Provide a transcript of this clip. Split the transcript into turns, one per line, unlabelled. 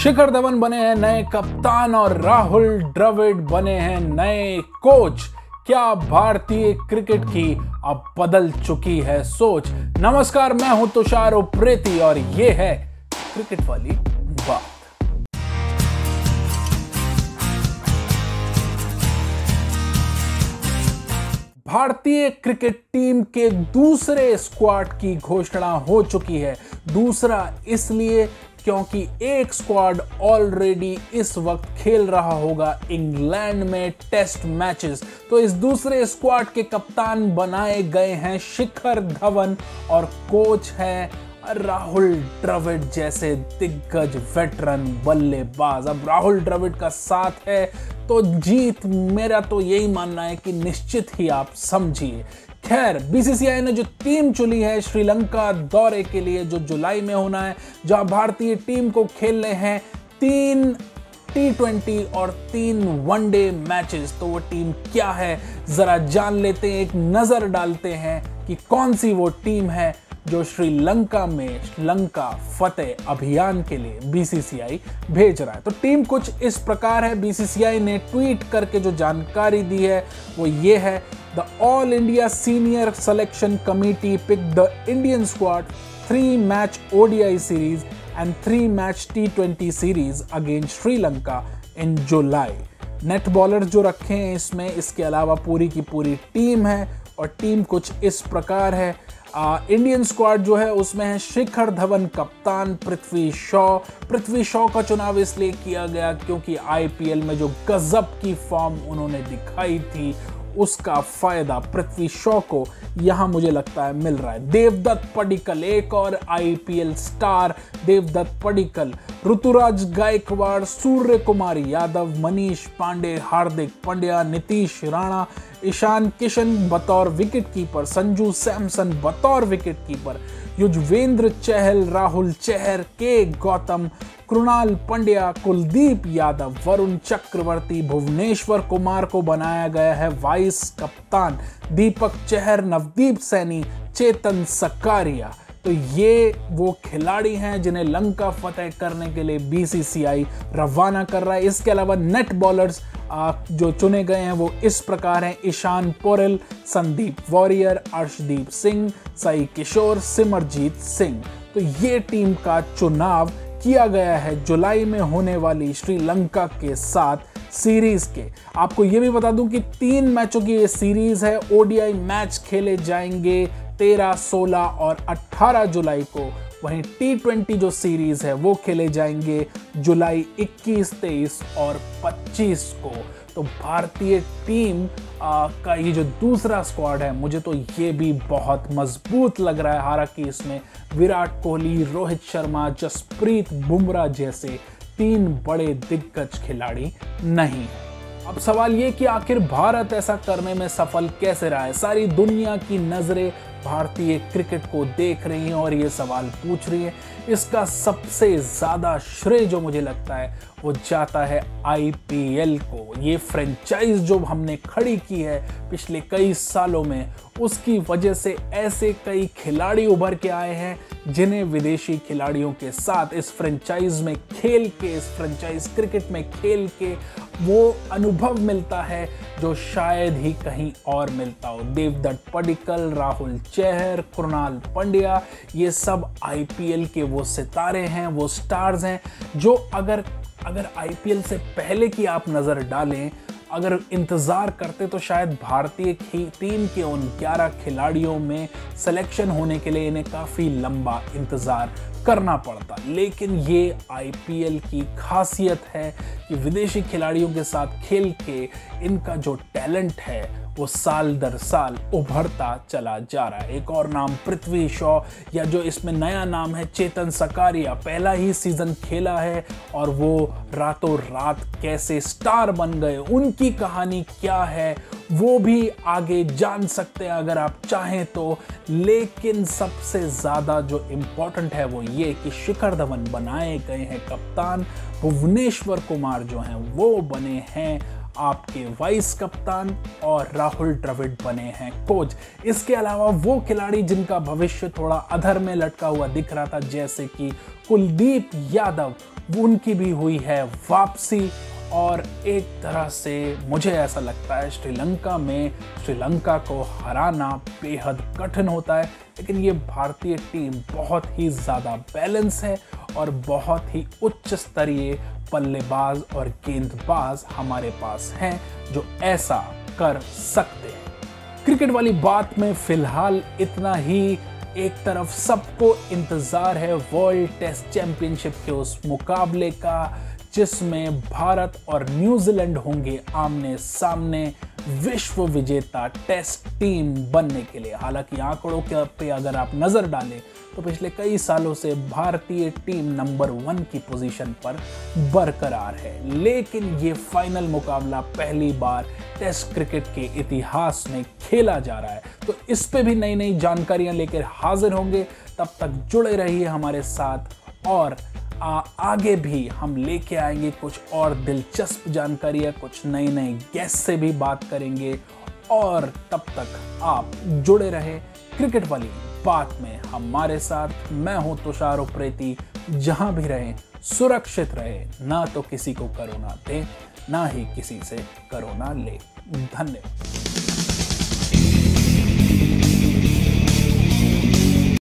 शिखर धवन बने हैं, नए कप्तान और राहुल द्रविड़ बने हैं, नए कोच। क्या भारतीय क्रिकेट की अब बदल चुकी है सोच। नमस्कार, मैं हूँ तुषार उप्रेती और ये है क्रिकेट वाली बात। भारतीय क्रिकेट टीम के दूसरे स्क्वाड की घोषणा हो चुकी है। दूसरा इसलिए क्योंकि एक स्क्वाड ऑलरेडी इस वक्त खेल रहा होगा इंग्लैंड में टेस्ट मैचेस तो इस दूसरे स्क्वाड के कप्तान बनाए गए हैं शिखर धवन और कोच है राहुल द्रविड जैसे दिग्गज वेटरन बल्लेबाज। अब राहुल द्रविड का साथ है तो जीत मेरा तो यही मानना है कि निश्चित ही आप समझिए खैर बीसीसीआई ने जो टीम चुनी है श्रीलंका दौरे के लिए, जो जुलाई में होना है, जहाँ भारतीय टीम को खेलने हैं तीन टी ट्वेंटी और तीन वनडे मैचेस तो वो टीम क्या है? जरा जान लेते हैं, एक नज़र डालते हैं कि कौन सी वो टीम है जो श्रीलंका में श्रीलंका फतेह अभियान के लिए बीसीसीआई भेज रहा है। तो टीम कुछ इस प्रकार है बीसीसीआई ने ट्वीट करके जो जानकारी दी है, वो ये है the all India senior selection committee pick the Indian squad three match ODI series and three match T twenty series against Sri Lanka in July net bowler जो रखे हैं इसमें इसके अलावा पूरी की पूरी टीम है और टीम कुछ इस प्रकार है। आ, इंडियन स्क्वाड जो है उसमें है शिखर धवन कप्तान पृथ्वी शॉ। पृथ्वी शॉ का चुनाव इसलिए किया गया क्योंकि आईपीएल में जो गजब की फॉर्म उन्होंने दिखाई थी उसका फ़ायदा पृथ्वी शॉ को यहाँ मुझे लगता है मिल रहा है। देवदत्त पडिकल, एक और आईपीएल स्टार देवदत्त पडिकल, ऋतुराज गायकवाड़ सूर्य कुमार यादव, मनीष पांडे, हार्दिक पांड्या, नीतीश राणा, ईशान किशन बतौर विकेट कीपर संजू सैमसन बतौर wicket keeper Yuzvendra Chahal, Rahul Chahar K Gowtham Krunal Pandya, Kuldeep Yadav, Varun Chakravarthy, Bhuvneshwar Kumar को बनाया गया है वाइस कप्तान, दीपक चहर, नवदीप सैनी, चेतन सकारिया। तो ये वो खिलाड़ी हैं जिन्हें लंका फतेह करने के लिए बीसीसीआई रवाना कर रहा है। इसके अलावा नेट बॉलर्स जो चुने गए हैं वो इस प्रकार हैं। ईशान पोरल, संदीप वॉरियर, अर्शदीप सिंह, साई किशोर, सिमरजीत सिंह। तो ये टीम का चुनाव किया गया है जुलाई में होने वाली श्रीलंका के साथ सीरीज़ के। आपको यह भी बता दूँ कि तीन मैचों की ये सीरीज़ है। ओडीआई मैच खेले जाएँगे 13, 16 और 18 जुलाई को। वहीं टी जो सीरीज़ है वो खेले जाएँगे जुलाई 21, 23 और 25 को। तो भारतीय टीम आ, का ये जो दूसरा स्क्वाड है मुझे तो ये भी बहुत मज़बूत लग रहा है। हालाँकि इसमें विराट कोहली रोहित शर्मा जसप्रीत बुमराह जैसे तीन बड़े दिग्गज खिलाड़ी नहीं अब सवाल ये कि आखिर भारत ऐसा करने में सफल कैसे रहा है? सारी दुनिया की नज़रें भारतीय क्रिकेट को देख रही हैं और ये सवाल पूछ रही है। इसका सबसे ज़्यादा श्रेय जो मुझे लगता है, वो जाता है आईपीएल को। ये फ्रेंचाइज जो हमने खड़ी की है पिछले कई सालों में, उसकी वजह से ऐसे कई खिलाड़ी उभर के आए हैं, जिन्हें विदेशी खिलाड़ियों के साथ इस फ्रेंचाइज में खेल के, इस फ्रेंचाइज क्रिकेट में खेल के वो अनुभव मिलता है जो शायद ही कहीं और मिलता हो। देवदत्त पडिकल, राहुल चहर, कृणाल पंड्या, ये सब आईपीएल के वो सितारे हैं, वो स्टार्स हैं, जो अगर अगर आईपीएल से पहले की आप नज़र डालें अगर इंतज़ार करते तो शायद भारतीय टीम के उन 11 खिलाड़ियों में सिलेक्शन होने के लिए इन्हें काफ़ी लंबा इंतज़ार करना पड़ता। लेकिन ये आईपीएल की खासियत है कि विदेशी खिलाड़ियों के साथ खेल के इनका जो टैलेंट है वो साल दर साल उभरता चला जा रहा है। एक और नाम पृथ्वी शॉ, या जो इसमें नया नाम है, चेतन सकारिया। पहला ही सीज़न खेला है और वो रातों रात कैसे स्टार बन गए, उनकी कहानी क्या है, वो भी आगे जान सकते हैं अगर आप चाहें तो। लेकिन सबसे ज़्यादा जो इम्पोर्टेंट है वो ये कि शिखर धवन बनाए गए हैं कप्तान, भुवनेश्वर कुमार जो हैं, वो बने हैं आपके वाइस कप्तान और राहुल द्रविड बने हैं कोच। इसके अलावा वो खिलाड़ी जिनका भविष्य थोड़ा अधर में लटका हुआ दिख रहा था, जैसे कि कुलदीप यादव उनकी भी हुई है वापसी। और एक तरह से मुझे ऐसा लगता है श्रीलंका में श्रीलंका को हराना बेहद कठिन होता है, लेकिन ये भारतीय टीम बहुत ही ज़्यादा बैलेंस है और बहुत ही उच्च स्तरीय बल्लेबाज और गेंदबाज हमारे पास हैं जो ऐसा कर सकते हैं। क्रिकेट वाली बात में फ़िलहाल इतना ही। एक तरफ़ सबको इंतज़ार है वर्ल्ड टेस्ट चैंपियनशिप के उस मुकाबले का, जिसमें भारत और न्यूजीलैंड होंगे आमने सामने विश्व विजेता टेस्ट टीम बनने के लिए। हालाँकि आंकड़ों के पे अगर आप नज़र डालें तो पिछले कई सालों से भारतीय टीम नंबर वन की पोजीशन पर बरकरार है। लेकिन ये फाइनल मुकाबला पहली बार टेस्ट क्रिकेट के इतिहास में खेला जा रहा है। तो इस पे भी नई नई जानकारियाँ लेकर हाजिर होंगे। तब तक जुड़े रहिए हमारे साथ और आ, आगे भी हम लेके आएँगे कुछ और दिलचस्प जानकारियाँ कुछ नए नए गेस्ट से भी बात करेंगे। और तब तक आप जुड़े रहे क्रिकेट वाली बात में हमारे साथ। मैं हूँ तुषार उप्रेती जहाँ भी रहें सुरक्षित रहे ना तो किसी को करोना दे ना ही किसी से करोना ले। धन्यवाद।